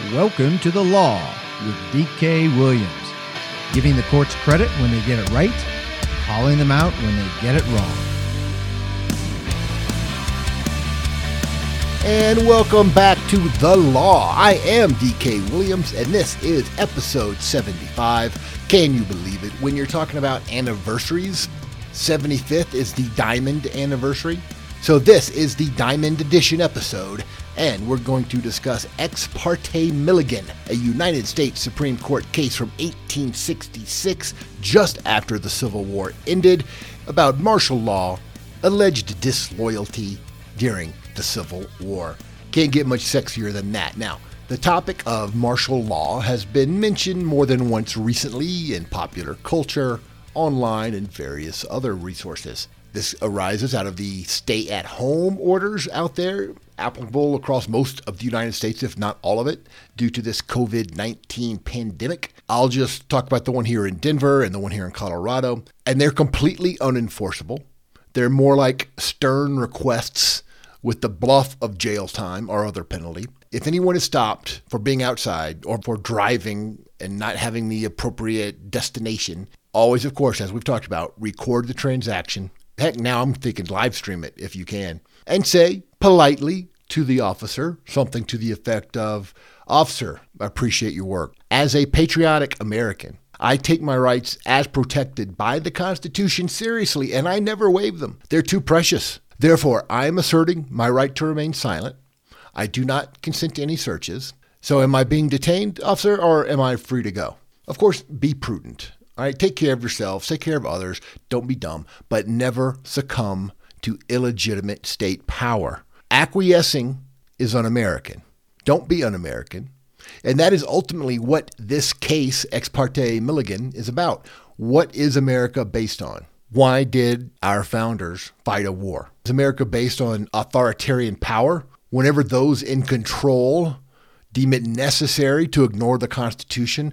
Welcome to the law with DK Williams, giving the courts credit when they get it right, calling them out when they get it wrong. And welcome back to The Law. I am DK Williams, and this is episode 75. Can you believe it? When you're talking about anniversaries, 75th is the diamond anniversary. So, this is the diamond edition episode, and we're going to discuss Ex parte Milligan, a United States Supreme Court case from 1866, just after the Civil War ended, about martial law, alleged disloyalty during the Civil War. Can't get much sexier than that. Now, the topic of martial law has been mentioned more than once recently in popular culture, online, and various other resources. This arises out of the stay at home orders out there, applicable across most of the United States, if not all of it, due to this COVID 19 pandemic. I'll just talk about the one here in Denver and the one here in Colorado, and they're completely unenforceable. They're more like stern requests with the bluff of jail time or other penalty. If anyone is stopped for being outside or for driving and not having the appropriate destination, always, of course, as we've talked about, record the transaction. Heck, now I'm thinking live stream it if you can. And say politely to the officer something to the effect of Officer, I appreciate your work. As a patriotic American, I take my rights as protected by the Constitution seriously, and I never waive them. They're too precious. Therefore, I am asserting my right to remain silent. I do not consent to any searches. So, am I being detained, officer, or am I free to go? Of course, be prudent. All right, take care of yourself, take care of others. Don't be dumb, but never succumb to illegitimate state power. Acquiescing is un American. Don't be un American. And that is ultimately what this case, Ex parte Milligan, is about. What is America based on? Why did our founders fight a war? Is America based on authoritarian power? Whenever those in control deem it necessary to ignore the Constitution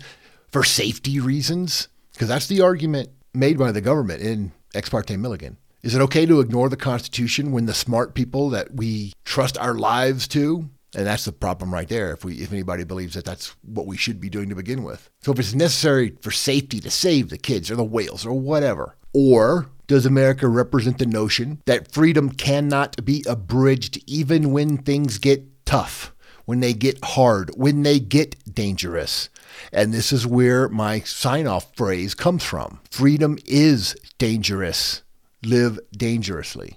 for safety reasons? Because that's the argument made by the government in Ex parte Milligan. Is it okay to ignore the Constitution when the smart people that we trust our lives to and that's the problem right there. If we, if anybody believes that that's what we should be doing to begin with. So if it's necessary for safety to save the kids or the whales or whatever, or does America represent the notion that freedom cannot be abridged even when things get tough, when they get hard, when they get dangerous? And this is where my sign off phrase comes from freedom is dangerous. Live dangerously.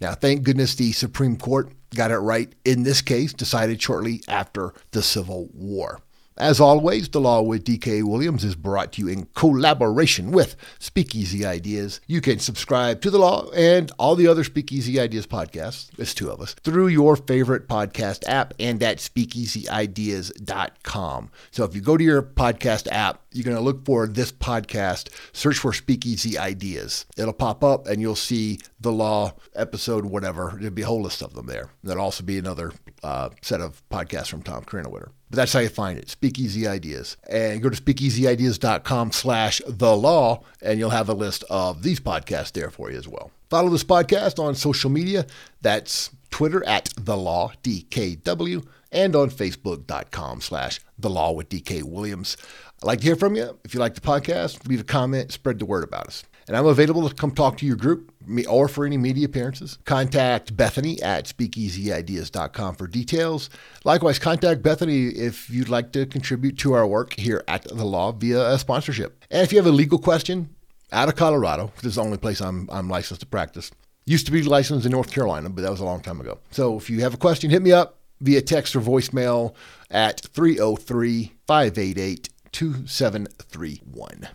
Now, thank goodness the Supreme Court got it right in this case, decided shortly after the Civil War. As always, The Law with DK Williams is brought to you in collaboration with Speakeasy Ideas. You can subscribe to The Law and all the other Speakeasy Ideas podcasts, there's two of us, through your favorite podcast app and at speakeasyideas.com. So if you go to your podcast app, you're going to look for this podcast, search for Speakeasy Ideas. It'll pop up and you'll see the law episode, whatever. There'll be a whole list of them there. There'll also be another uh, set of podcasts from Tom Krannawitter. But that's how you find it, Speakeasy Ideas. And go to speakeasyideas.com slash the law, and you'll have a list of these podcasts there for you as well. Follow this podcast on social media. That's Twitter at the law DKW and on Facebook.com slash the law with DK Williams. I'd like to hear from you. If you like the podcast, leave a comment, spread the word about us. And I'm available to come talk to your group or for any media appearances. Contact Bethany at speakeasyideas.com for details. Likewise, contact Bethany if you'd like to contribute to our work here at The Law via a sponsorship. And if you have a legal question out of Colorado, this is the only place I'm, I'm licensed to practice. Used to be licensed in North Carolina, but that was a long time ago. So if you have a question, hit me up via text or voicemail at 303 588 2731.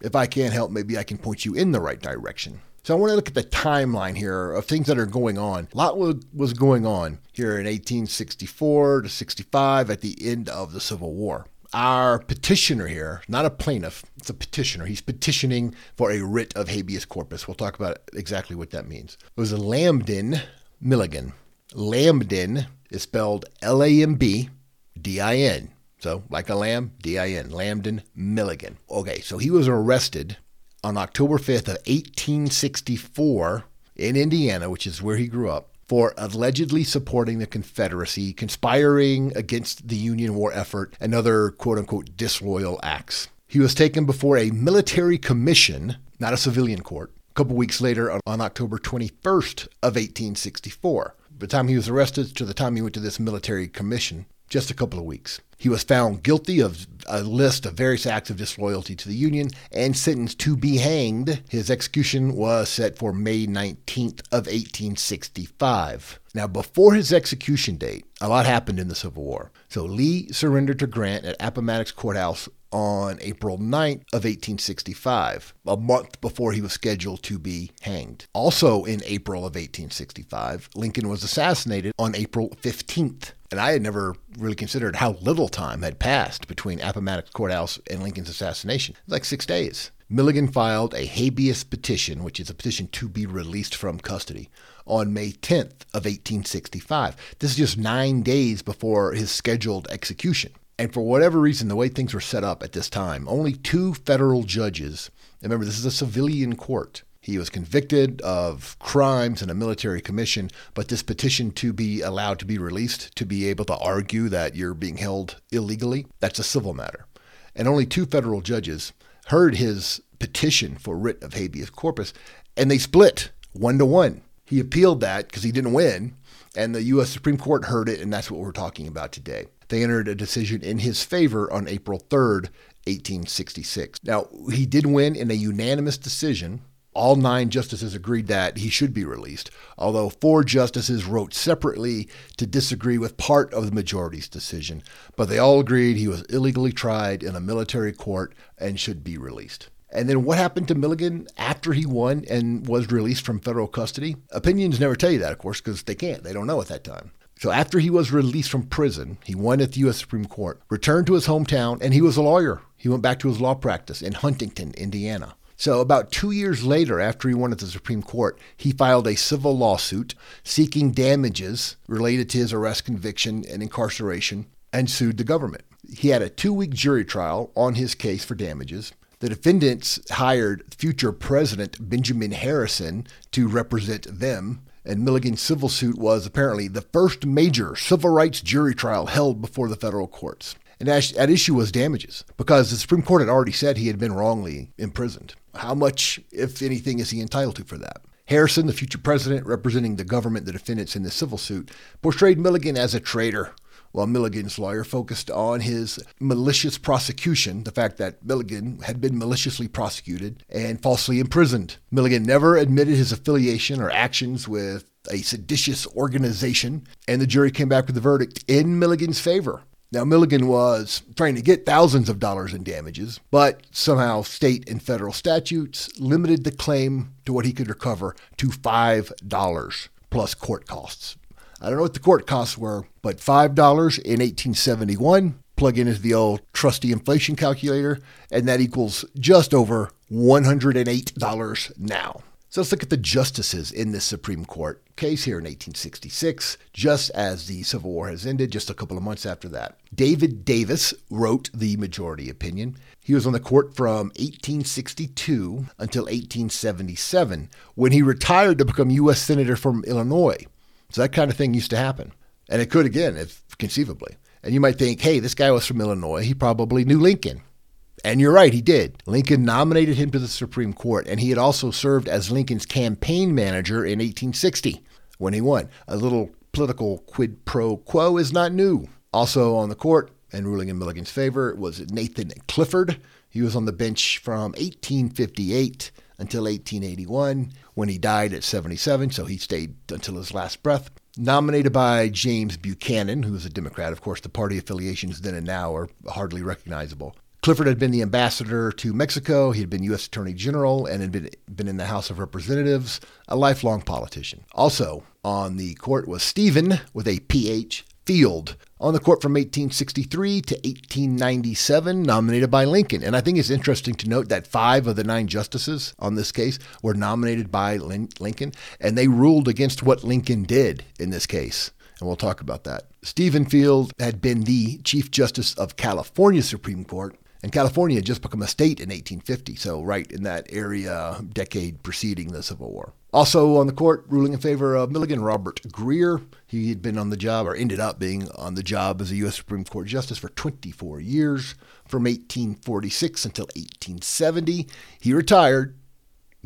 If I can't help, maybe I can point you in the right direction. So I want to look at the timeline here of things that are going on. A lot was going on here in 1864 to 65 at the end of the Civil War. Our petitioner here, not a plaintiff, it's a petitioner. He's petitioning for a writ of habeas corpus. We'll talk about exactly what that means. It was a Lambdin Milligan. Lambdin is spelled L A M B D I N. So, like a lamb, D I N, Lambdin Milligan. Okay, so he was arrested on October 5th of 1864 in Indiana, which is where he grew up, for allegedly supporting the Confederacy, conspiring against the Union war effort, and other quote unquote disloyal acts. He was taken before a military commission, not a civilian court, a couple weeks later on October 21st of 1864. By the time he was arrested to the time he went to this military commission, just a couple of weeks. He was found guilty of a list of various acts of disloyalty to the Union and sentenced to be hanged. His execution was set for May 19th of 1865. Now, before his execution date, a lot happened in the Civil War. So Lee surrendered to Grant at Appomattox Courthouse on April 9th of 1865, a month before he was scheduled to be hanged. Also in April of 1865, Lincoln was assassinated on April 15th. And I had never really considered how little time had passed between Appomattox Courthouse and Lincoln's assassination. Like six days. Milligan filed a habeas petition, which is a petition to be released from custody, on May 10th of 1865. This is just nine days before his scheduled execution. And for whatever reason, the way things were set up at this time, only two federal judges, remember, this is a civilian court. He was convicted of crimes in a military commission, but this petition to be allowed to be released, to be able to argue that you're being held illegally, that's a civil matter. And only two federal judges heard his petition for writ of habeas corpus, and they split one to one. He appealed that because he didn't win, and the U.S. Supreme Court heard it, and that's what we're talking about today. They entered a decision in his favor on April 3rd, 1866. Now, he did win in a unanimous decision. All nine justices agreed that he should be released, although four justices wrote separately to disagree with part of the majority's decision. But they all agreed he was illegally tried in a military court and should be released. And then what happened to Milligan after he won and was released from federal custody? Opinions never tell you that, of course, because they can't. They don't know at that time. So after he was released from prison, he won at the U.S. Supreme Court, returned to his hometown, and he was a lawyer. He went back to his law practice in Huntington, Indiana. So, about two years later, after he won at the Supreme Court, he filed a civil lawsuit seeking damages related to his arrest, conviction, and incarceration and sued the government. He had a two week jury trial on his case for damages. The defendants hired future President Benjamin Harrison to represent them and Milligan's civil suit was apparently the first major civil rights jury trial held before the federal courts. And at issue was damages, because the Supreme Court had already said he had been wrongly imprisoned. How much, if anything, is he entitled to for that? Harrison, the future president representing the government, the defendants in the civil suit, portrayed Milligan as a traitor while Milligan's lawyer focused on his malicious prosecution, the fact that Milligan had been maliciously prosecuted and falsely imprisoned. Milligan never admitted his affiliation or actions with a seditious organization, and the jury came back with a verdict in Milligan's favor. Now, Milligan was trying to get thousands of dollars in damages, but somehow state and federal statutes limited the claim to what he could recover to $5 plus court costs. I don't know what the court costs were, but $5 in 1871, plug in as the old trusty inflation calculator, and that equals just over $108 now. So let's look at the justices in this Supreme Court case here in 1866, just as the Civil War has ended, just a couple of months after that. David Davis wrote the majority opinion. He was on the court from 1862 until 1877, when he retired to become U.S. Senator from Illinois. So that kind of thing used to happen. And it could again, if conceivably. And you might think, hey, this guy was from Illinois. He probably knew Lincoln. And you're right, he did. Lincoln nominated him to the Supreme Court, and he had also served as Lincoln's campaign manager in 1860 when he won. A little political quid pro quo is not new. Also on the court and ruling in Milligan's favor was Nathan Clifford. He was on the bench from 1858 until 1881 when he died at 77, so he stayed until his last breath. Nominated by James Buchanan, who was a Democrat. Of course, the party affiliations then and now are hardly recognizable. Clifford had been the ambassador to Mexico. He had been U.S. Attorney General and had been, been in the House of Representatives, a lifelong politician. Also on the court was Stephen, with a PH, Field, on the court from 1863 to 1897, nominated by Lincoln. And I think it's interesting to note that five of the nine justices on this case were nominated by Lincoln, and they ruled against what Lincoln did in this case. And we'll talk about that. Stephen Field had been the Chief Justice of California Supreme Court and California had just become a state in 1850, so right in that area decade preceding the Civil War. Also on the court, ruling in favor of Milligan, Robert Grier. He had been on the job, or ended up being on the job as a U.S. Supreme Court Justice for 24 years, from 1846 until 1870. He retired,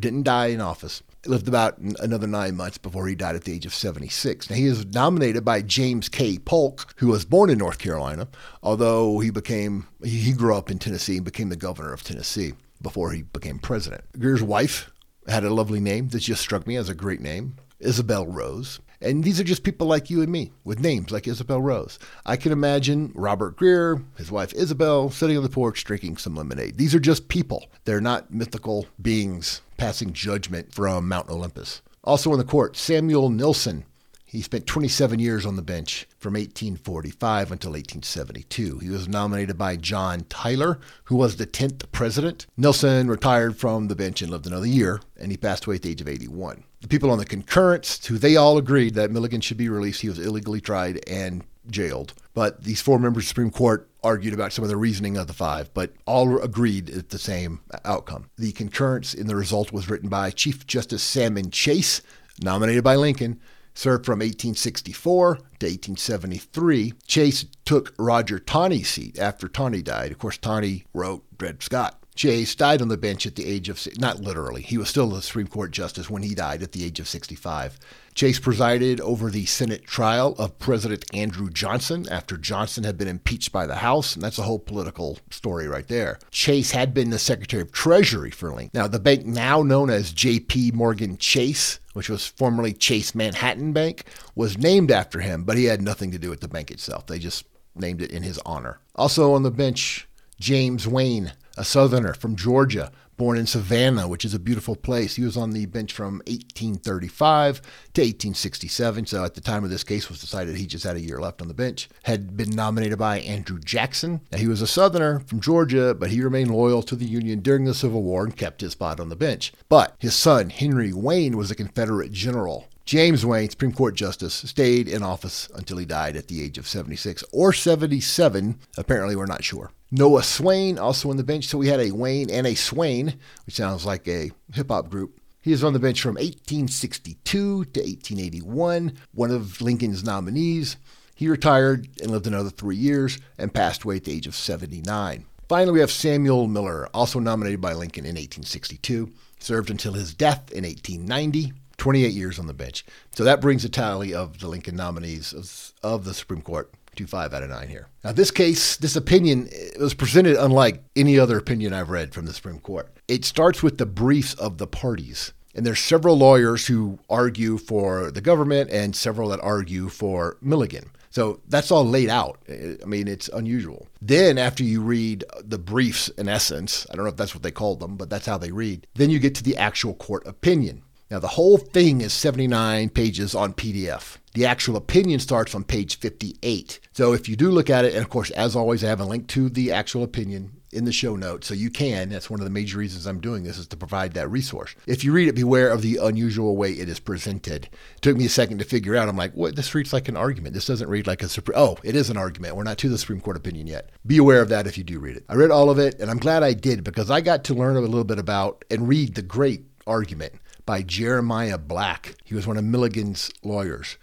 didn't die in office lived about another nine months before he died at the age of 76. Now, he is nominated by James K. Polk, who was born in North Carolina, although he became, he grew up in Tennessee and became the governor of Tennessee before he became president. Grier's wife had a lovely name that just struck me as a great name, Isabel Rose. And these are just people like you and me with names like Isabel Rose. I can imagine Robert Grier, his wife Isabel, sitting on the porch drinking some lemonade. These are just people. They're not mythical beings passing judgment from Mount Olympus. Also in the court, Samuel Nelson. He spent 27 years on the bench from 1845 until 1872. He was nominated by John Tyler, who was the 10th president. Nelson retired from the bench and lived another year, and he passed away at the age of 81 the people on the concurrence, who they all agreed that Milligan should be released. He was illegally tried and jailed. But these four members of the Supreme Court argued about some of the reasoning of the five, but all agreed at the same outcome. The concurrence in the result was written by Chief Justice Salmon Chase, nominated by Lincoln, served from 1864 to 1873. Chase took Roger Taney's seat after Taney died. Of course, Taney wrote Dred Scott. Chase died on the bench at the age of, not literally, he was still a Supreme Court justice when he died at the age of 65. Chase presided over the Senate trial of President Andrew Johnson after Johnson had been impeached by the House, and that's a whole political story right there. Chase had been the Secretary of Treasury for Lincoln. Now, the bank now known as J.P. Morgan Chase, which was formerly Chase Manhattan Bank, was named after him, but he had nothing to do with the bank itself. They just named it in his honor. Also on the bench, James Wayne a Southerner from Georgia, born in Savannah, which is a beautiful place. He was on the bench from 1835 to 1867. So at the time of this case was decided he just had a year left on the bench. Had been nominated by Andrew Jackson. Now, he was a Southerner from Georgia, but he remained loyal to the Union during the Civil War and kept his spot on the bench. But his son, Henry Wayne, was a Confederate general James Wayne, Supreme Court Justice, stayed in office until he died at the age of 76 or 77. Apparently, we're not sure. Noah Swayne also on the bench. So we had a Wayne and a Swayne, which sounds like a hip hop group. He was on the bench from 1862 to 1881, one of Lincoln's nominees. He retired and lived another three years and passed away at the age of 79. Finally, we have Samuel Miller, also nominated by Lincoln in 1862, served until his death in 1890. 28 years on the bench. So that brings a tally of the Lincoln nominees of, of the Supreme Court to five out of nine here. Now, this case, this opinion was presented unlike any other opinion I've read from the Supreme Court. It starts with the briefs of the parties. And there's several lawyers who argue for the government and several that argue for Milligan. So that's all laid out. I mean, it's unusual. Then, after you read the briefs, in essence, I don't know if that's what they called them, but that's how they read, then you get to the actual court opinion. Now, the whole thing is 79 pages on PDF. The actual opinion starts on page 58. So if you do look at it, and of course, as always, I have a link to the actual opinion in the show notes. So you can, that's one of the major reasons I'm doing this, is to provide that resource. If you read it, beware of the unusual way it is presented. It took me a second to figure out. I'm like, what? This reads like an argument. This doesn't read like a Supreme. Oh, it is an argument. We're not to the Supreme Court opinion yet. Be aware of that if you do read it. I read all of it, and I'm glad I did because I got to learn a little bit about and read the great argument by Jeremiah Black. He was one of Milligan's lawyers.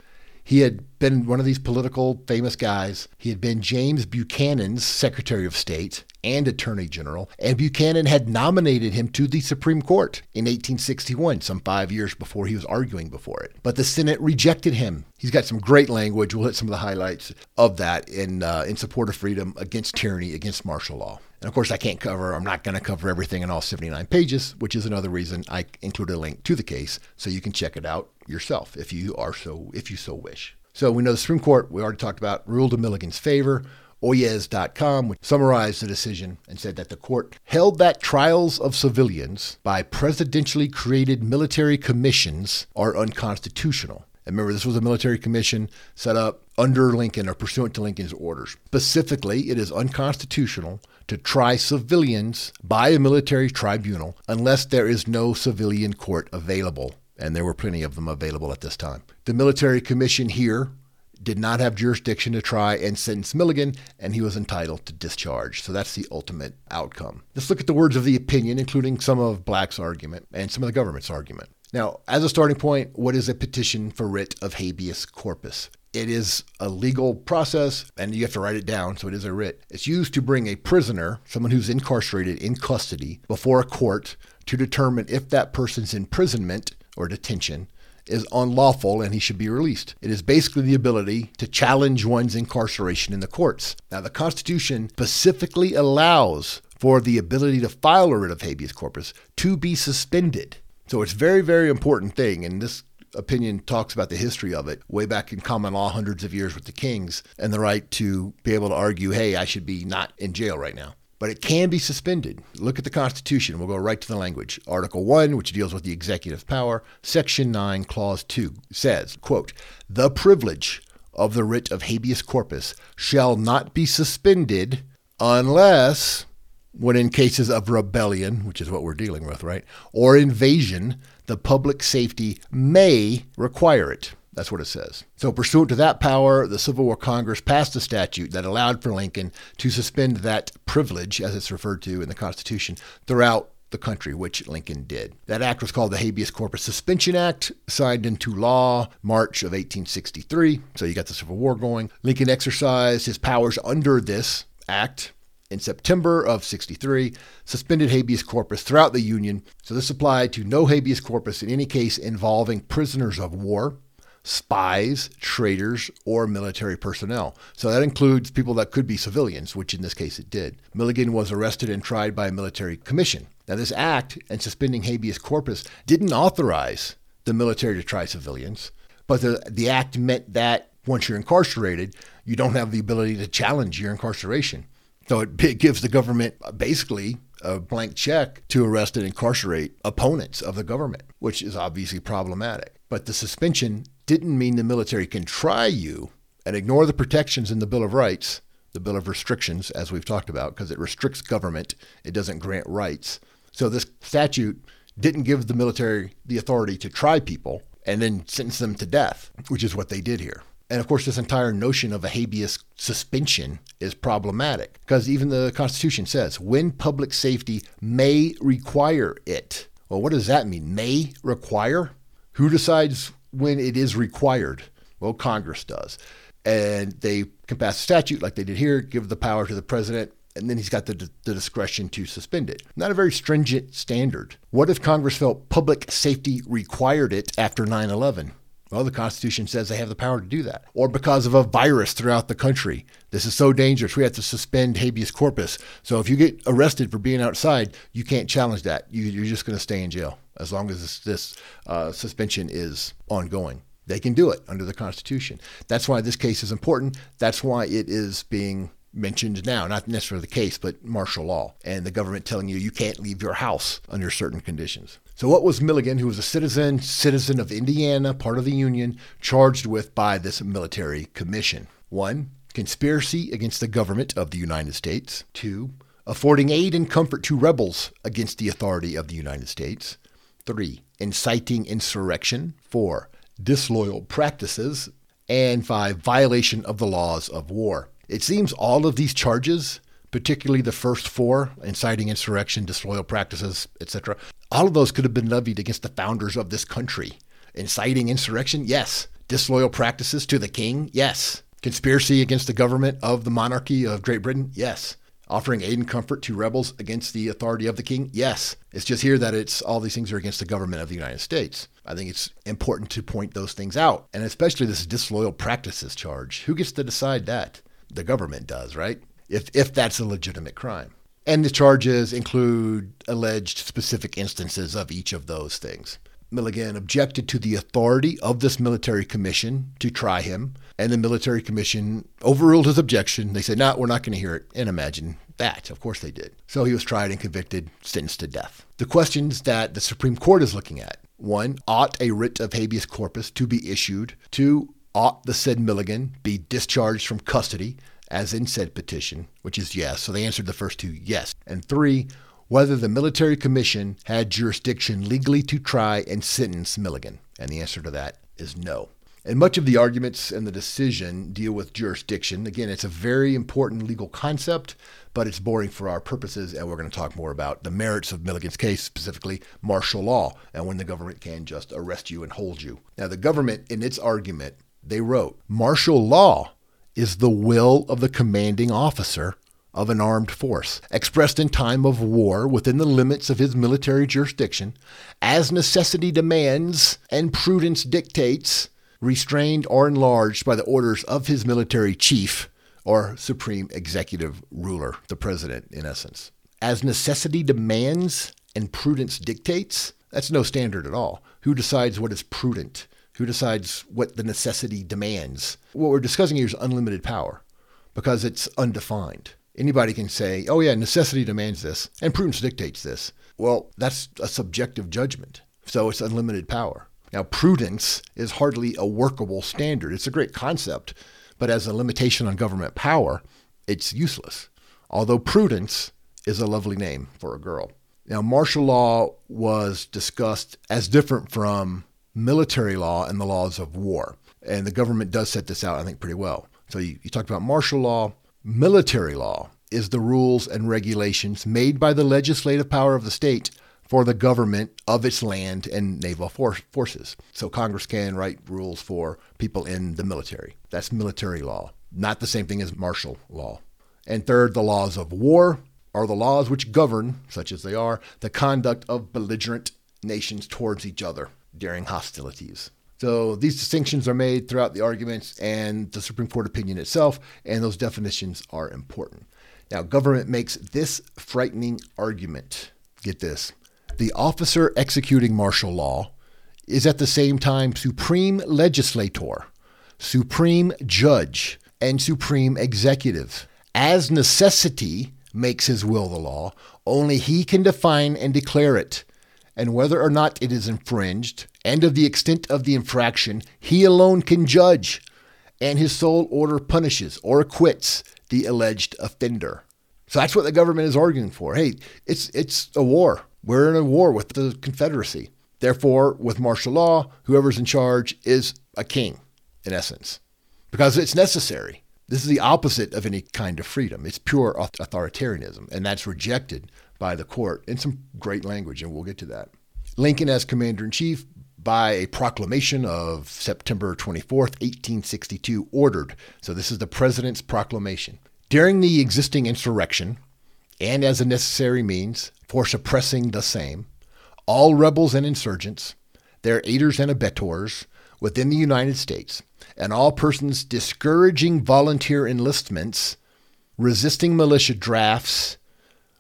He had been one of these political famous guys. He had been James Buchanan's Secretary of State and Attorney General, and Buchanan had nominated him to the Supreme Court in 1861, some five years before he was arguing before it. But the Senate rejected him. He's got some great language. We'll hit some of the highlights of that in uh, in support of freedom, against tyranny, against martial law. And of course, I can't cover, I'm not going to cover everything in all 79 pages, which is another reason I included a link to the case so you can check it out yourself if you are so, if you so wish. So we know the Supreme Court, we already talked about, ruled in Milligan's favor. Oyez.com summarized the decision and said that the court held that trials of civilians by presidentially created military commissions are unconstitutional. And remember, this was a military commission set up under Lincoln or pursuant to Lincoln's orders. Specifically, it is unconstitutional to try civilians by a military tribunal unless there is no civilian court available. And there were plenty of them available at this time. The military commission here did not have jurisdiction to try and sentence Milligan, and he was entitled to discharge. So that's the ultimate outcome. Let's look at the words of the opinion, including some of Black's argument and some of the government's argument. Now, as a starting point, what is a petition for writ of habeas corpus? It is a legal process, and you have to write it down, so it is a writ. It's used to bring a prisoner, someone who's incarcerated in custody, before a court to determine if that person's imprisonment or detention is unlawful and he should be released. It is basically the ability to challenge one's incarceration in the courts. Now, the Constitution specifically allows for the ability to file a writ of habeas corpus to be suspended. So it's very, very important thing. And this opinion talks about the history of it way back in common law, hundreds of years with the kings, and the right to be able to argue, hey, I should be not in jail right now but it can be suspended. Look at the Constitution. We'll go right to the language. Article 1, which deals with the executive power, Section 9, Clause 2 says, quote, "The privilege of the writ of habeas corpus shall not be suspended unless when in cases of rebellion, which is what we're dealing with, right, or invasion, the public safety may require it." That's what it says. So, pursuant to that power, the Civil War Congress passed a statute that allowed for Lincoln to suspend that privilege, as it's referred to in the Constitution, throughout the country, which Lincoln did. That act was called the Habeas Corpus Suspension Act, signed into law March of 1863. So you got the Civil War going. Lincoln exercised his powers under this act in September of 63, suspended habeas corpus throughout the Union. So this applied to no habeas corpus in any case involving prisoners of war, spies, traitors, or military personnel. So that includes people that could be civilians, which in this case it did. Milligan was arrested and tried by a military commission. Now, this act and suspending habeas corpus didn't authorize the military to try civilians, but the, the act meant that once you're incarcerated, you don't have the ability to challenge your incarceration. So it gives the government basically a blank check to arrest and incarcerate opponents of the government, which is obviously problematic. But the suspension didn't mean the military can try you and ignore the protections in the Bill of Rights, the Bill of Restrictions, as we've talked about, because it restricts government, it doesn't grant rights. So this statute didn't give the military the authority to try people and then sentence them to death, which is what they did here. And of course, this entire notion of a habeas suspension is problematic because even the Constitution says when public safety may require it. Well, what does that mean? May require? Who decides when it is required? Well, Congress does. And they can pass a statute like they did here, give the power to the president, and then he's got the, the discretion to suspend it. Not a very stringent standard. What if Congress felt public safety required it after 9 11? Well, the Constitution says they have the power to do that. Or because of a virus throughout the country. This is so dangerous, we have to suspend habeas corpus. So if you get arrested for being outside, you can't challenge that. You, are just going to stay in jail as long as this, this uh, suspension is ongoing. They can do it under the Constitution. That's why this case is important. That's why it is being mentioned now, not necessarily the case, but martial law and the government telling you you can't leave your house under certain conditions. So, what was Milligan, who was a citizen, citizen of Indiana, part of the Union, charged with by this military commission? One, conspiracy against the government of the United States. Two, affording aid and comfort to rebels against the authority of the United States. Three, inciting insurrection. Four, disloyal practices. And five, violation of the laws of war. It seems all of these charges, particularly the first four, inciting insurrection, disloyal practices, etc., all of those could have been levied against the founders of this country. Inciting insurrection? Yes. Disloyal practices to the king? Yes. Conspiracy against the government of the monarchy of Great Britain? Yes. Offering aid and comfort to rebels against the authority of the king? Yes. It's just here that it's all these things are against the government of the United States. I think it's important to point those things out, and especially this disloyal practices charge. Who gets to decide that? The government does, right? If if that's a legitimate crime. And the charges include alleged specific instances of each of those things. Milligan objected to the authority of this military commission to try him, and the military commission overruled his objection. They said, No, we're not going to hear it. And imagine that. Of course they did. So he was tried and convicted, sentenced to death. The questions that the Supreme Court is looking at one, ought a writ of habeas corpus to be issued? Two, ought the said Milligan be discharged from custody? as in said petition, which is yes. So they answered the first two yes. And three, whether the military commission had jurisdiction legally to try and sentence Milligan. And the answer to that is no. And much of the arguments and the decision deal with jurisdiction. Again, it's a very important legal concept, but it's boring for our purposes, and we're going to talk more about the merits of Milligan's case, specifically martial law, and when the government can just arrest you and hold you. Now, the government, in its argument, they wrote martial law is the will of the commanding officer of an armed force, expressed in time of war within the limits of his military jurisdiction, as necessity demands and prudence dictates, restrained or enlarged by the orders of his military chief or supreme executive ruler, the president, in essence. As necessity demands and prudence dictates, that's no standard at all. Who decides what is prudent? Who decides what the necessity demands? What we're discussing here is unlimited power because it's undefined. Anybody can say, oh, yeah, necessity demands this, and prudence dictates this. Well, that's a subjective judgment. So it's unlimited power. Now, prudence is hardly a workable standard. It's a great concept, but as a limitation on government power, it's useless. Although prudence is a lovely name for a girl. Now, martial law was discussed as different from military law and the laws of war. And the government does set this out, I think, pretty well. So you, you talked about martial law, Military law is the rules and regulations made by the legislative power of the state for the government of its land and naval for- forces. So Congress can write rules for people in the military. That's military law, not the same thing as martial law. And third, the laws of war are the laws which govern, such as they are, the conduct of belligerent nations towards each other during hostilities. So these distinctions are made throughout the arguments and the Supreme Court opinion itself, and those definitions are important. Now, government makes this frightening argument. Get this. The officer executing martial law is at the same time supreme legislator, supreme judge, and supreme executive. As necessity makes his will the law, only he can define and declare it and whether or not it is infringed, and of the extent of the infraction, he alone can judge, and his sole order punishes or acquits the alleged offender. So that's what the government is arguing for. Hey, it's it's a war. We're in a war with the Confederacy. Therefore, with martial law, whoever's in charge is a king, in essence, because it's necessary. This is the opposite of any kind of freedom. It's pure authoritarianism, and that's rejected by the court in some great language, and we'll get to that. Lincoln, as commander in chief, by a proclamation of September 24th, 1862, ordered. So, this is the president's proclamation. During the existing insurrection, and as a necessary means for suppressing the same, all rebels and insurgents, their aiders and abettors within the United States, and all persons discouraging volunteer enlistments, resisting militia drafts,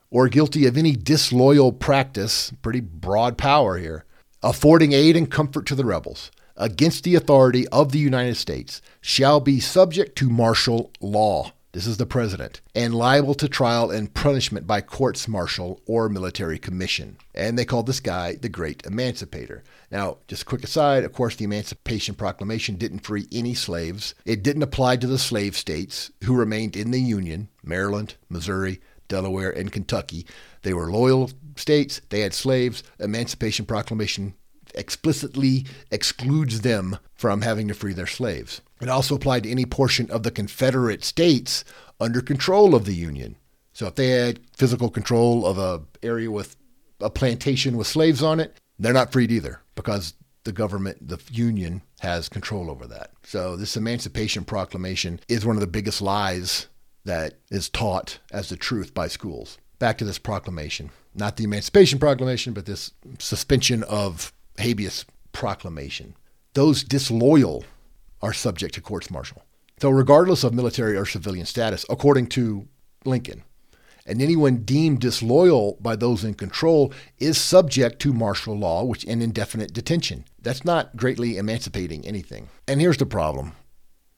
or guilty of any disloyal practice, pretty broad power here, affording aid and comfort to the rebels against the authority of the United States shall be subject to martial law. This is the president, and liable to trial and punishment by courts martial or military commission. And they called this guy the Great Emancipator. Now, just a quick aside, of course, the Emancipation Proclamation didn't free any slaves. It didn't apply to the slave states who remained in the Union Maryland, Missouri, Delaware, and Kentucky. They were loyal states, they had slaves. Emancipation Proclamation explicitly excludes them from having to free their slaves. It also applied to any portion of the Confederate states under control of the Union. So if they had physical control of a area with a plantation with slaves on it, they're not freed either because the government, the Union, has control over that. So this Emancipation Proclamation is one of the biggest lies that is taught as the truth by schools. Back to this proclamation, not the Emancipation Proclamation, but this suspension of habeas proclamation. Those disloyal are subject to courts martial. So, regardless of military or civilian status, according to Lincoln, and anyone deemed disloyal by those in control is subject to martial law, which and indefinite detention. That's not greatly emancipating anything. And here's the problem: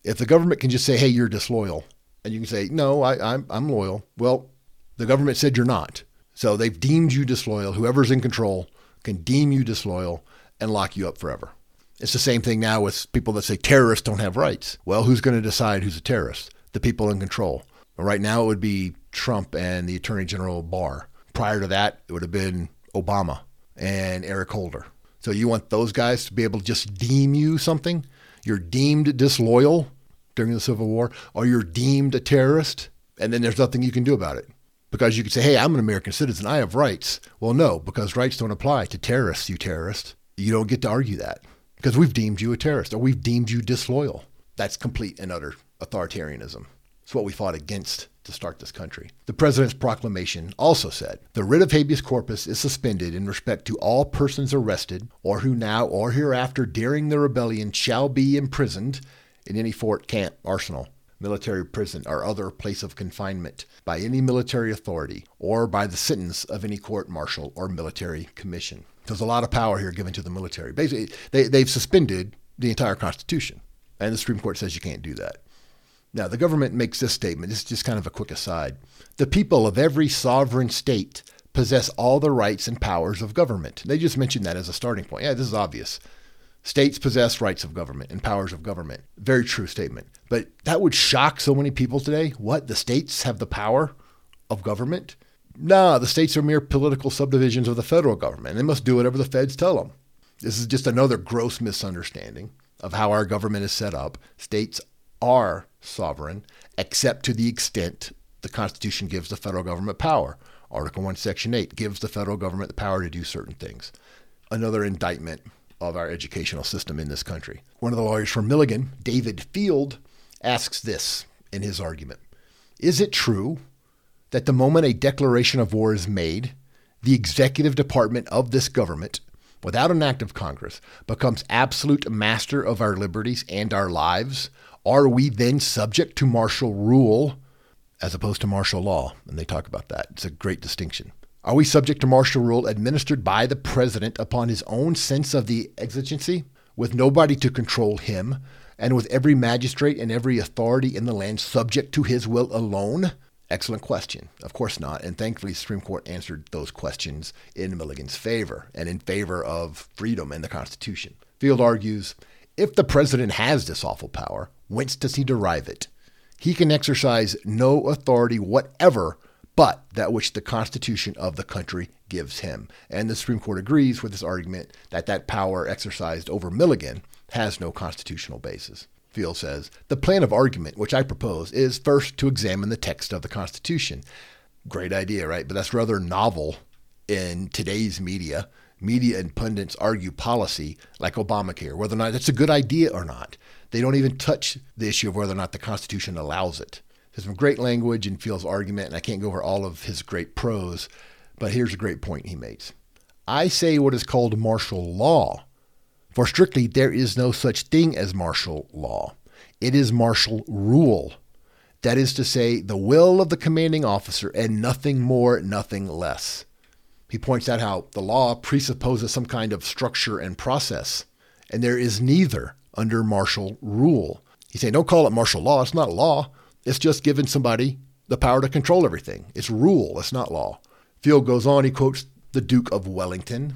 if the government can just say, "Hey, you're disloyal," and you can say, no, I, I'm, I'm loyal. Well, the government said you're not. So they've deemed you disloyal. Whoever's in control can deem you disloyal and lock you up forever. It's the same thing now with people that say terrorists don't have rights. Well, who's going to decide who's a terrorist? The people in control. Right now, it would be Trump and the Attorney General Barr. Prior to that, it would have been Obama and Eric Holder. So you want those guys to be able to just deem you something? you're deemed disloyal during the Civil War, or you're deemed a terrorist, and then there's nothing you can do about it. Because you could say, hey, I'm an American citizen, I have rights. Well, no, because rights don't apply to terrorists, you terrorist. You don't get to argue that because we've deemed you a terrorist or we've deemed you disloyal. That's complete and utter authoritarianism. It's what we fought against to start this country. The president's proclamation also said the writ of habeas corpus is suspended in respect to all persons arrested or who now or hereafter during the rebellion shall be imprisoned in any fort, camp, arsenal, military prison, or other place of confinement by any military authority or by the sentence of any court martial or military commission. There's a lot of power here given to the military. Basically, they, they've suspended the entire Constitution, and the Supreme Court says you can't do that. Now, the government makes this statement. This is just kind of a quick aside. The people of every sovereign state possess all the rights and powers of government. They just mentioned that as a starting point. Yeah, this is obvious. States possess rights of government and powers of government. Very true statement. But that would shock so many people today. What? The states have the power of government? Nah, the states are mere political subdivisions of the federal government. They must do whatever the feds tell them. This is just another gross misunderstanding of how our government is set up. States are sovereign, except to the extent the Constitution gives the federal government power. Article 1, Section 8 gives the federal government the power to do certain things. Another indictment of our educational system in this country. One of the lawyers from Milligan, David Field, asks this in his argument Is it true that the moment a declaration of war is made, the executive department of this government, without an act of Congress, becomes absolute master of our liberties and our lives, are we then subject to martial rule as opposed to martial law? And they talk about that. It's a great distinction. Are we subject to martial rule administered by the president upon his own sense of the exigency, with nobody to control him, and with every magistrate and every authority in the land subject to his will alone? Excellent question. Of course not. And thankfully, the Supreme Court answered those questions in Milligan's favor and in favor of freedom and the Constitution. Field argues if the president has this awful power, whence does he derive it? He can exercise no authority whatever but that which the Constitution of the country gives him. And the Supreme Court agrees with this argument that that power exercised over Milligan has no constitutional basis. Field says the plan of argument which I propose is first to examine the text of the Constitution. Great idea, right? But that's rather novel in today's media media and pundits argue policy like Obamacare, whether or not that's a good idea or not. They don't even touch the issue of whether or not the Constitution allows it. Some great language in Field's argument, and I can't go over all of his great prose, but here's a great point he makes. I say what is called martial law, for strictly there is no such thing as martial law. It is martial rule. That is to say, the will of the commanding officer, and nothing more, nothing less. He points out how the law presupposes some kind of structure and process, and there is neither under martial rule. He's saying, don't call it martial law. It's not law. It's just giving somebody the power to control everything. It's rule. It's not law. Field goes on. He quotes the Duke of Wellington,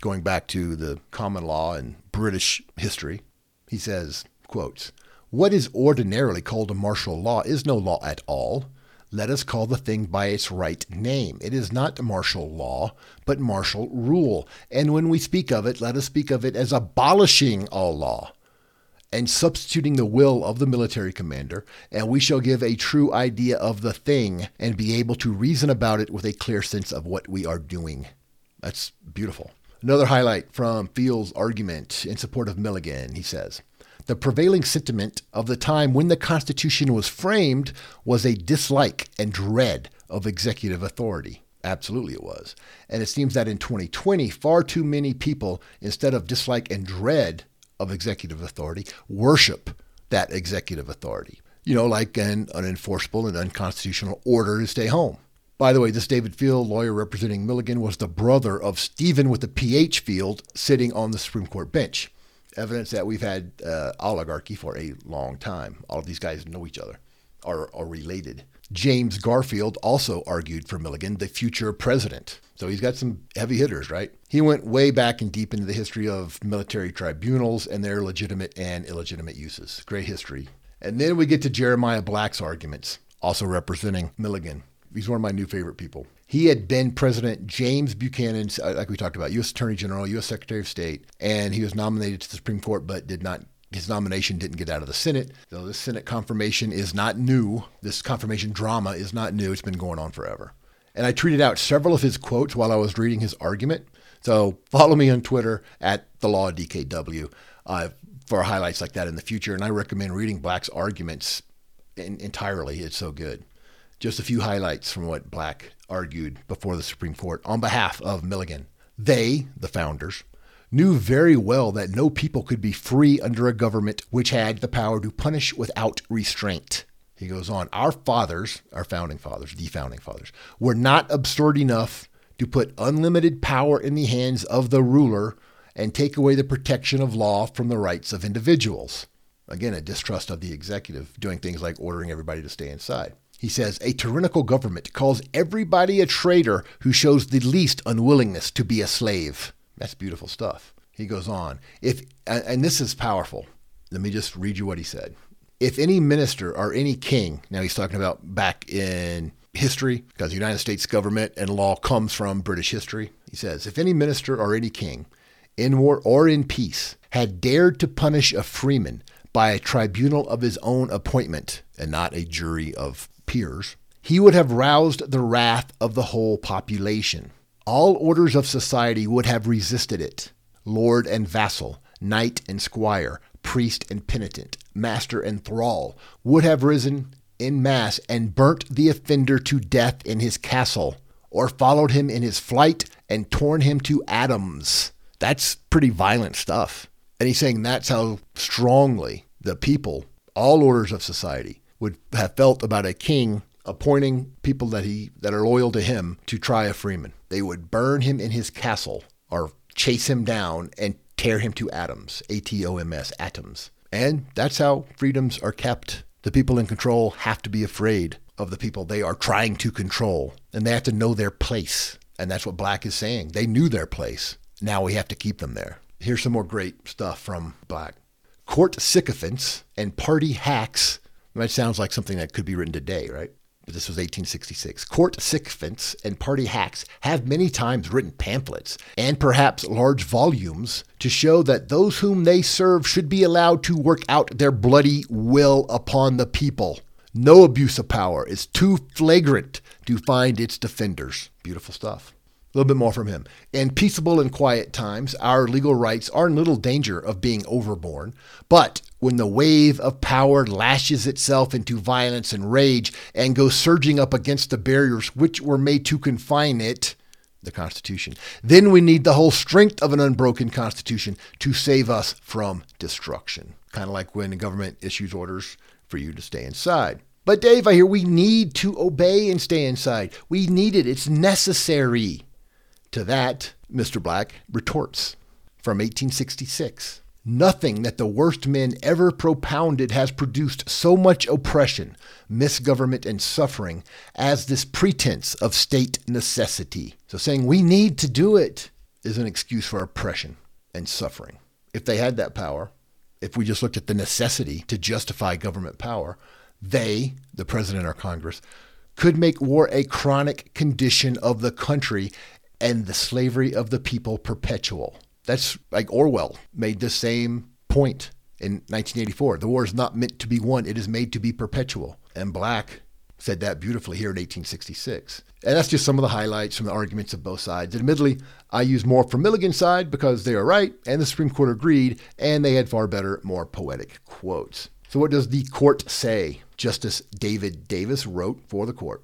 going back to the common law and British history. He says, quotes, What is ordinarily called a martial law is no law at all let us call the thing by its right name. It is not martial law, but martial rule. And when we speak of it, let us speak of it as abolishing all law and substituting the will of the military commander, and we shall give a true idea of the thing and be able to reason about it with a clear sense of what we are doing. That's beautiful. Another highlight from Field's argument in support of Milligan, he says the prevailing sentiment of the time when the Constitution was framed was a dislike and dread of executive authority. Absolutely, it was. And it seems that in 2020, far too many people, instead of dislike and dread of executive authority, worship that executive authority. You know, like an unenforceable and unconstitutional order to stay home. By the way, this David Field, lawyer representing Milligan, was the brother of Stephen with the PH Field sitting on the Supreme Court bench evidence that we've had uh, oligarchy for a long time. All of these guys know each other, are, are related. James Garfield also argued for Milligan, the future president. So he's got some heavy hitters, right? He went way back and deep into the history of military tribunals and their legitimate and illegitimate uses. Great history. And then we get to Jeremiah Black's arguments, also representing Milligan. He's one of my new favorite people. He had been President James Buchanan's, uh, like we talked about, U.S. Attorney General, U.S. Secretary of State, and he was nominated to the Supreme Court but did not his nomination didn't get out of the Senate. So this Senate confirmation is not new. This confirmation drama is not new. It's been going on forever. And I tweeted out several of his quotes while I was reading his argument. So follow me on Twitter at the law DKW uh, for highlights like that in the future. And I recommend reading Black's arguments in, entirely. It's so good. Just a few highlights from what Black argued before the Supreme Court on behalf of Milligan. They, the founders, knew very well that no people could be free under a government which had the power to punish without restraint. He goes on, Our fathers, our founding fathers, the founding fathers, were not absurd enough to put unlimited power in the hands of the ruler and take away the protection of law from the rights of individuals. Again, a distrust of the executive doing things like ordering everybody to stay inside. He says, A tyrannical government calls everybody a traitor who shows the least unwillingness to be a slave. That's beautiful stuff. He goes on, if and this is powerful. Let me just read you what he said. If any minister or any king, now he's talking about back in history, because the United States government and law comes from British history. He says, if any minister or any king, in war or in peace, had dared to punish a freeman by a tribunal of his own appointment, and not a jury of peers, he would have roused the wrath of the whole population all orders of society would have resisted it lord and vassal, knight and squire, priest and penitent, master and thrall, would have risen in mass and burnt the offender to death in his castle, or followed him in his flight and torn him to atoms. That's pretty violent stuff. And he's saying that's how strongly the people, all orders of society, would have felt about a king appointing people that he that are loyal to him to try a freeman. They would burn him in his castle or chase him down and tear him to atoms. A T O M S, atoms. And that's how freedoms are kept. The people in control have to be afraid of the people they are trying to control, and they have to know their place. And that's what Black is saying. They knew their place. Now we have to keep them there. Here's some more great stuff from Black. Court sycophants and party hacks. That sounds like something that could be written today, right? This was 1866. Court sycophants and party hacks have many times written pamphlets and perhaps large volumes to show that those whom they serve should be allowed to work out their bloody will upon the people. No abuse of power is too flagrant to find its defenders. Beautiful stuff. A little bit more from him. In peaceable and quiet times, our legal rights are in little danger of being overborne. But when the wave of power lashes itself into violence and rage and goes surging up against the barriers which were made to confine it, the Constitution, then we need the whole strength of an unbroken Constitution to save us from destruction. Kind of like when the government issues orders for you to stay inside. But Dave, I hear we need to obey and stay inside. We need it. It's necessary. To that, Mr. Black retorts from 1866 Nothing that the worst men ever propounded has produced so much oppression, misgovernment, and suffering as this pretense of state necessity. So saying we need to do it is an excuse for oppression and suffering. If they had that power, if we just looked at the necessity to justify government power, they, the president or Congress, could make war a chronic condition of the country and the slavery of the people perpetual. That's like Orwell made the same point in 1984. The war is not meant to be won, it is made to be perpetual. And Black said that beautifully here in 1866. And that's just some of the highlights from the arguments of both sides. Admittedly, I use more from Milligan's side because they are right, and the Supreme Court agreed, and they had far better, more poetic quotes. So, what does the court say? Justice David Davis wrote for the court.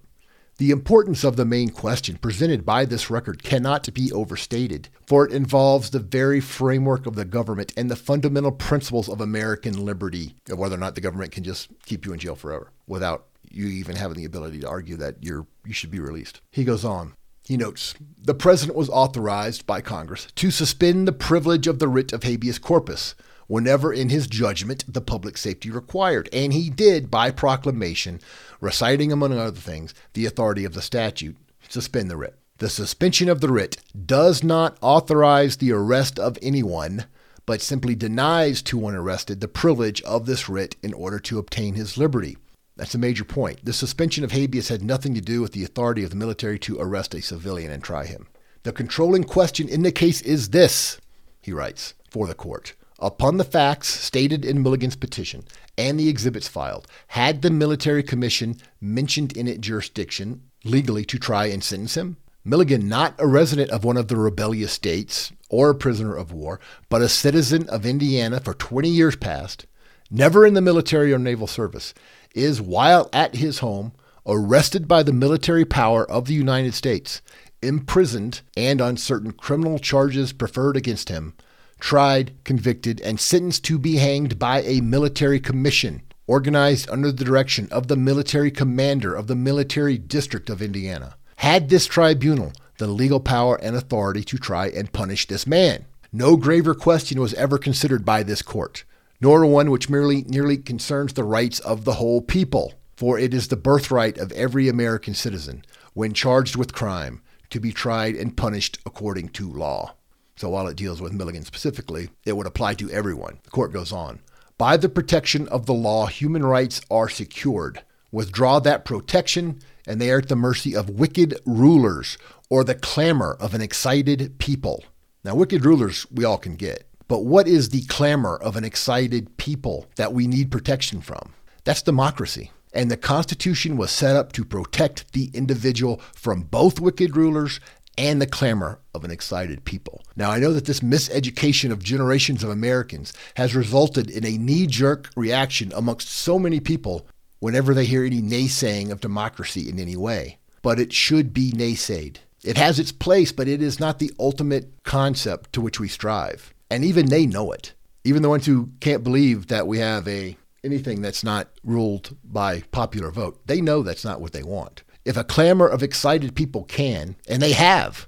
The importance of the main question presented by this record cannot be overstated, for it involves the very framework of the government and the fundamental principles of American liberty, of whether or not the government can just keep you in jail forever without you even having the ability to argue that you're you should be released. He goes on. He notes, the president was authorized by Congress to suspend the privilege of the writ of habeas corpus whenever in his judgment the public safety required. And he did by proclamation, reciting, among other things, the authority of the statute, suspend the writ. The suspension of the writ does not authorize the arrest of anyone, but simply denies to one arrested the privilege of this writ in order to obtain his liberty. That's a major point. The suspension of habeas had nothing to do with the authority of the military to arrest a civilian and try him. The controlling question in the case is this, he writes, for the court. upon the facts stated in Milligan's petition and the exhibits filed, had the military commission mentioned in its jurisdiction legally to try and sentence him? Milligan, not a resident of one of the rebellious states or a prisoner of war, but a citizen of Indiana for 20 years past, never in the military or naval service, is, while at his home, arrested by the military power of the United States, imprisoned, and on certain criminal charges preferred against him, tried, convicted, and sentenced to be hanged by a military commission organized under the direction of the military commander of the military district of Indiana. Had this tribunal the legal power and authority to try and punish this man? No graver question was ever considered by this court, nor one which merely nearly concerns the rights of the whole people, for it is the birthright of every American citizen, when charged with crime, to be tried and punished according to law. So while it deals with Milligan specifically, it would apply to everyone. The court goes on. By the protection of the law, human rights are secured. Withdraw that protection, and they are at the mercy of wicked rulers or the clamor of an excited people. Now, wicked rulers we all can get. But what is the clamor of an excited people that we need protection from? That's democracy. And the Constitution was set up to protect the individual from both wicked rulers and the clamor of an excited people. Now, I know that this miseducation of generations of Americans has resulted in a knee jerk reaction amongst so many people whenever they hear any naysaying of democracy in any way. But it should be naysayed. It has its place, but it is not the ultimate concept to which we strive. And even they know it. Even the ones who can't believe that we have a anything that's not ruled by popular vote, they know that's not what they want. If a clamor of excited people can, and they have,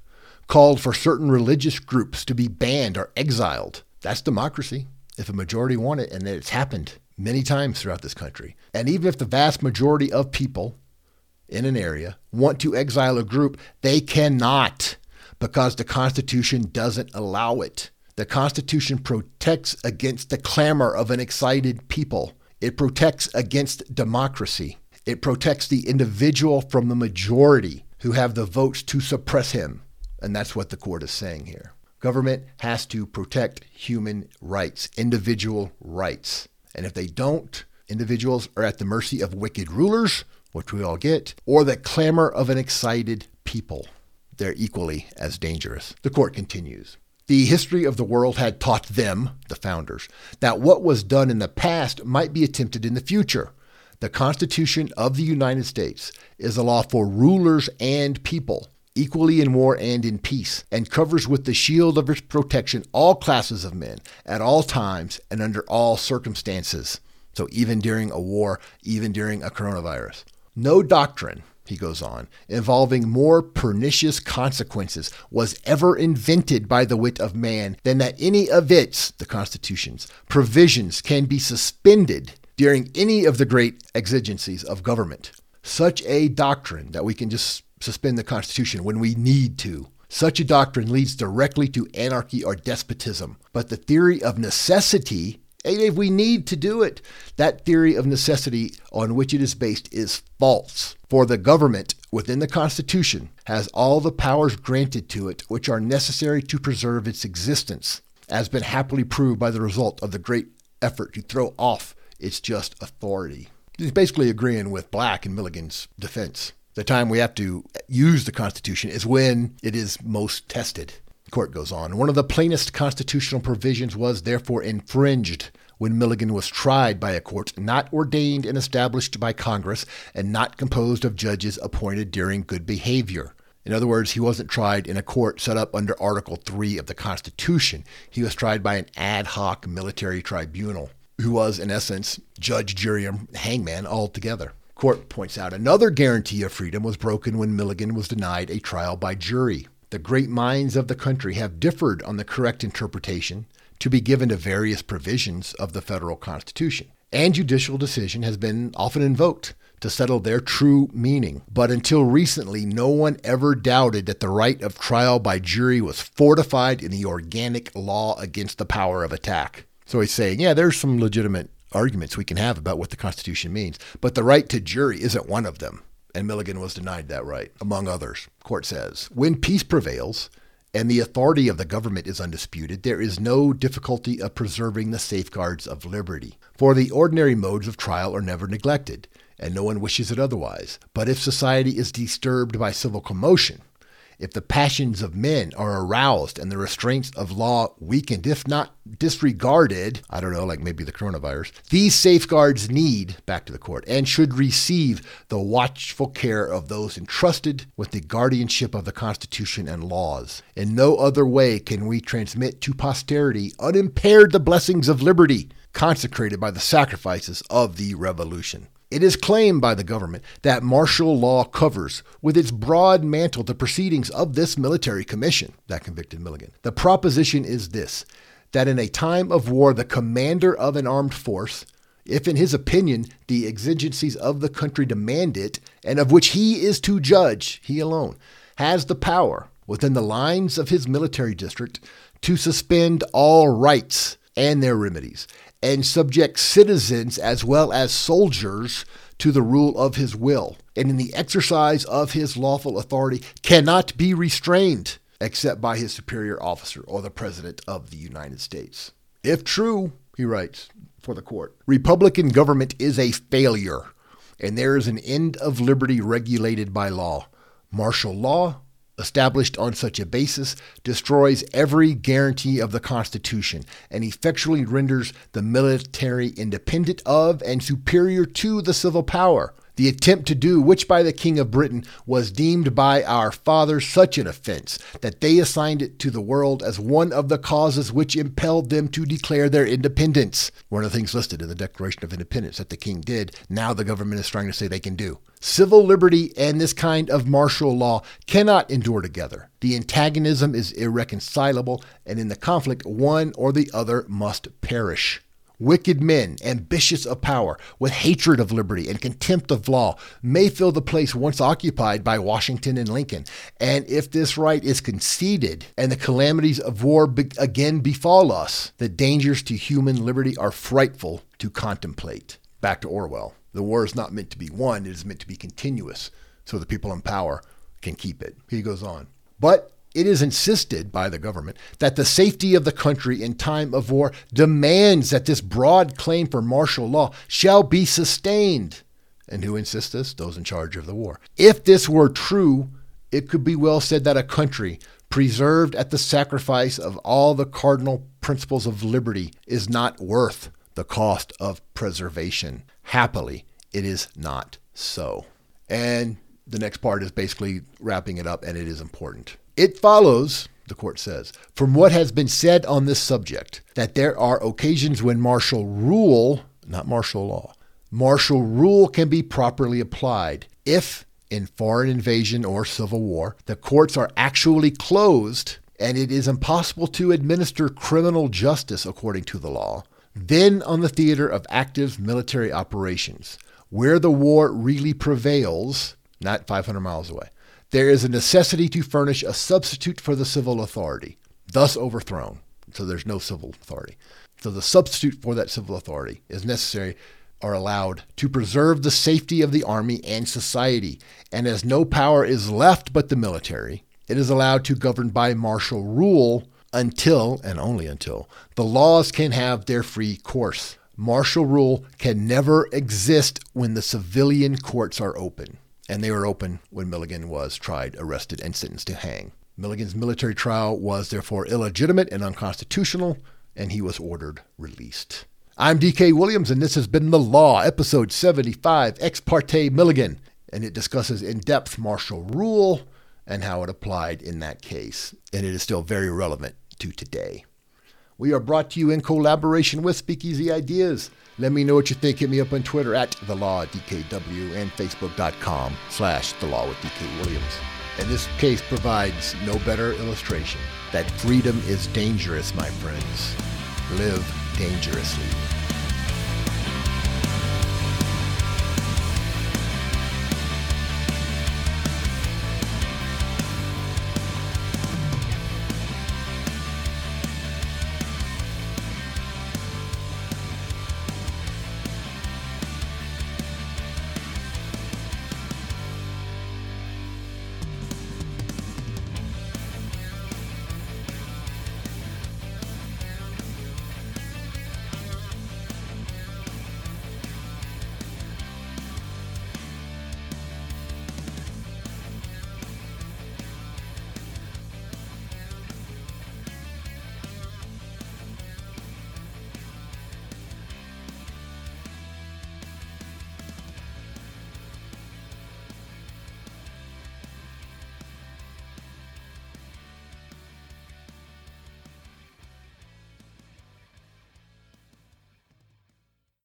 called for certain religious groups to be banned or exiled, that's democracy. If a majority want it, and it's happened many times throughout this country. And even if the vast majority of people in an area want to exile a group, they cannot because the Constitution doesn't allow it. The Constitution protects against the clamor of an excited people. It protects against democracy. It protects the individual from the majority who have the votes to suppress him. And that's what the court is saying here. Government has to protect human rights, individual rights. And if they don't, individuals are at the mercy of wicked rulers, which we all get, or the clamor of an excited people. They're equally as dangerous. The court continues. The history of the world had taught them, the founders, that what was done in the past might be attempted in the future. The Constitution of the United States is a law for rulers and people, equally in war and in peace, and covers with the shield of its protection all classes of men at all times and under all circumstances. So, even during a war, even during a coronavirus. No doctrine, he goes on, involving more pernicious consequences was ever invented by the wit of man than that any of its, the Constitution's, provisions can be suspended during any of the great exigencies of government. Such a doctrine that we can just suspend the Constitution when we need to. Such a doctrine leads directly to anarchy or despotism. But the theory of necessity, if we need to do it, that theory of necessity on which it is based is false. For the government within the Constitution has all the powers granted to it which are necessary to preserve its existence, as been happily proved by the result of the great effort to throw off its just authority. He's basically agreeing with Black in Milligan's defense the time we have to use the Constitution is when it is most tested. The court goes on. One of the plainest constitutional provisions was therefore infringed when Milligan was tried by a court not ordained and established by Congress and not composed of judges appointed during good behavior. In other words, he wasn't tried in a court set up under Article 3 of the Constitution. He was tried by an ad hoc military tribunal, who was, in essence, judge, jury, and hangman altogether. Court points out another guarantee of freedom was broken when Milligan was denied a trial by jury. The great minds of the country have differed on the correct interpretation to be given to various provisions of the federal Constitution, and judicial decision has been often invoked to settle their true meaning. But until recently, no one ever doubted that the right of trial by jury was fortified in the organic law against the power of attack. So he's saying, yeah, there's some legitimate arguments we can have about what the Constitution means, but the right to jury isn't one of them. And Milligan was denied that right, among others. Court says when peace prevails and the authority of the government is undisputed, there is no difficulty of preserving the safeguards of liberty. For the ordinary modes of trial are never neglected, and no one wishes it otherwise. But if society is disturbed by civil commotion, if the passions of men are aroused and the restraints of law weakened, if not disregarded, I don't know, like maybe the coronavirus, these safeguards need, back to the court, and should receive the watchful care of those entrusted with the guardianship of the Constitution and laws. In no other way can we transmit to posterity unimpaired the blessings of liberty consecrated by the sacrifices of the Revolution. It is claimed by the government that martial law covers with its broad mantle the proceedings of this military commission that convicted Milligan. The proposition is this that in a time of war, the commander of an armed force, if in his opinion the exigencies of the country demand it, and of which he is to judge, he alone, has the power within the lines of his military district to suspend all rights and their remedies, and subject citizens as well as soldiers to the rule of his will, and in the exercise of his lawful authority cannot be restrained except by his superior officer or the President of the United States. If true, he writes for the court, Republican government is a failure, and there is an end of liberty regulated by law. Martial law, established on such a basis, destroys every guarantee of the Constitution and effectually renders the military independent of and superior to the civil power. The attempt to do which by the King of Britain was deemed by our fathers such an offense that they assigned it to the world as one of the causes which impelled them to declare their independence. One of the things listed in the Declaration of Independence that the King did, now the government is trying to say they can do. Civil liberty and this kind of martial law cannot endure together. The antagonism is irreconcilable, and in the conflict, one or the other must perish. Wicked men, ambitious of power, with hatred of liberty and contempt of law, may fill the place once occupied by Washington and Lincoln. And if this right is conceded and the calamities of war be- again befall us, the dangers to human liberty are frightful to contemplate. Back to Orwell. The war is not meant to be won, it is meant to be continuous so the people in power can keep it. He goes on. But it is insisted by the government that the safety of the country in time of war demands that this broad claim for martial law shall be sustained. And who insists this? Those in charge of the war. If this were true, it could be well said that a country preserved at the sacrifice of all the cardinal principles of liberty is not worth the cost of preservation. Happily, it is not so. And the next part is basically wrapping it up, and it is important. It follows, the court says, from what has been said on this subject, that there are occasions when martial rule, not martial law, martial rule can be properly applied if, in foreign invasion or civil war, the courts are actually closed and it is impossible to administer criminal justice according to the law. Then, on the theater of active military operations, where the war really prevails, not 500 miles away, there is a necessity to furnish a substitute for the civil authority, thus overthrown. So there's no civil authority. So the substitute for that civil authority is necessary or allowed to preserve the safety of the army and society. And as no power is left but the military, it is allowed to govern by martial rule until, and only until, the laws can have their free course. Martial rule can never exist when the civilian courts are open. And they were open when Milligan was tried, arrested, and sentenced to hang. Milligan's military trial was therefore illegitimate and unconstitutional, and he was ordered released. I'm DK Williams, and this has been The Law, episode 75, Ex parte Milligan, and it discusses in depth martial rule and how it applied in that case. And it is still very relevant to today. We are brought to you in collaboration with Speakeasy Ideas. Let me know what you think. Hit me up on Twitter at The Law DKW and Facebook.com slash The Law with DK Williams. And this case provides no better illustration that freedom is dangerous, my friends. Live dangerously.